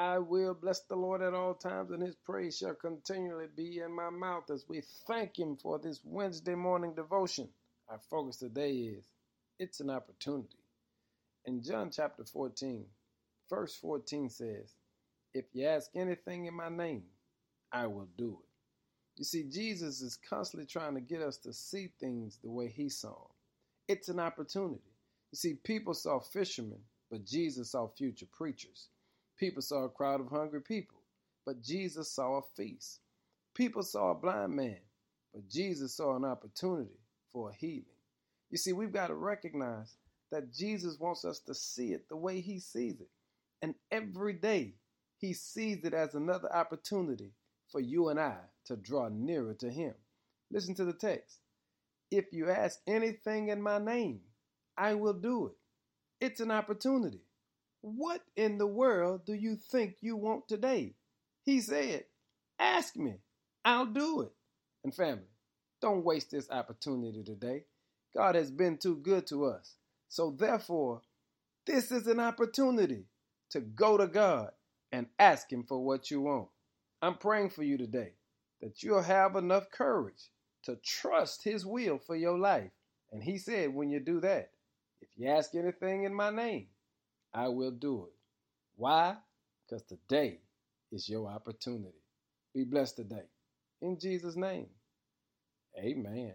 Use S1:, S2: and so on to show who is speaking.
S1: I will bless the Lord at all times, and his praise shall continually be in my mouth as we thank him for this Wednesday morning devotion. Our focus today is it's an opportunity. In John chapter 14, verse 14 says, If you ask anything in my name, I will do it. You see, Jesus is constantly trying to get us to see things the way he saw them. It's an opportunity. You see, people saw fishermen, but Jesus saw future preachers. People saw a crowd of hungry people, but Jesus saw a feast. People saw a blind man, but Jesus saw an opportunity for healing. You see, we've got to recognize that Jesus wants us to see it the way he sees it. And every day, he sees it as another opportunity for you and I to draw nearer to him. Listen to the text. If you ask anything in my name, I will do it. It's an opportunity. What in the world do you think you want today? He said, Ask me, I'll do it. And family, don't waste this opportunity today. God has been too good to us. So therefore, this is an opportunity to go to God and ask Him for what you want. I'm praying for you today that you'll have enough courage to trust His will for your life. And He said, when you do that, if you ask anything in my name, I will do it. Why? Because today is your opportunity. Be blessed today. In Jesus' name, amen.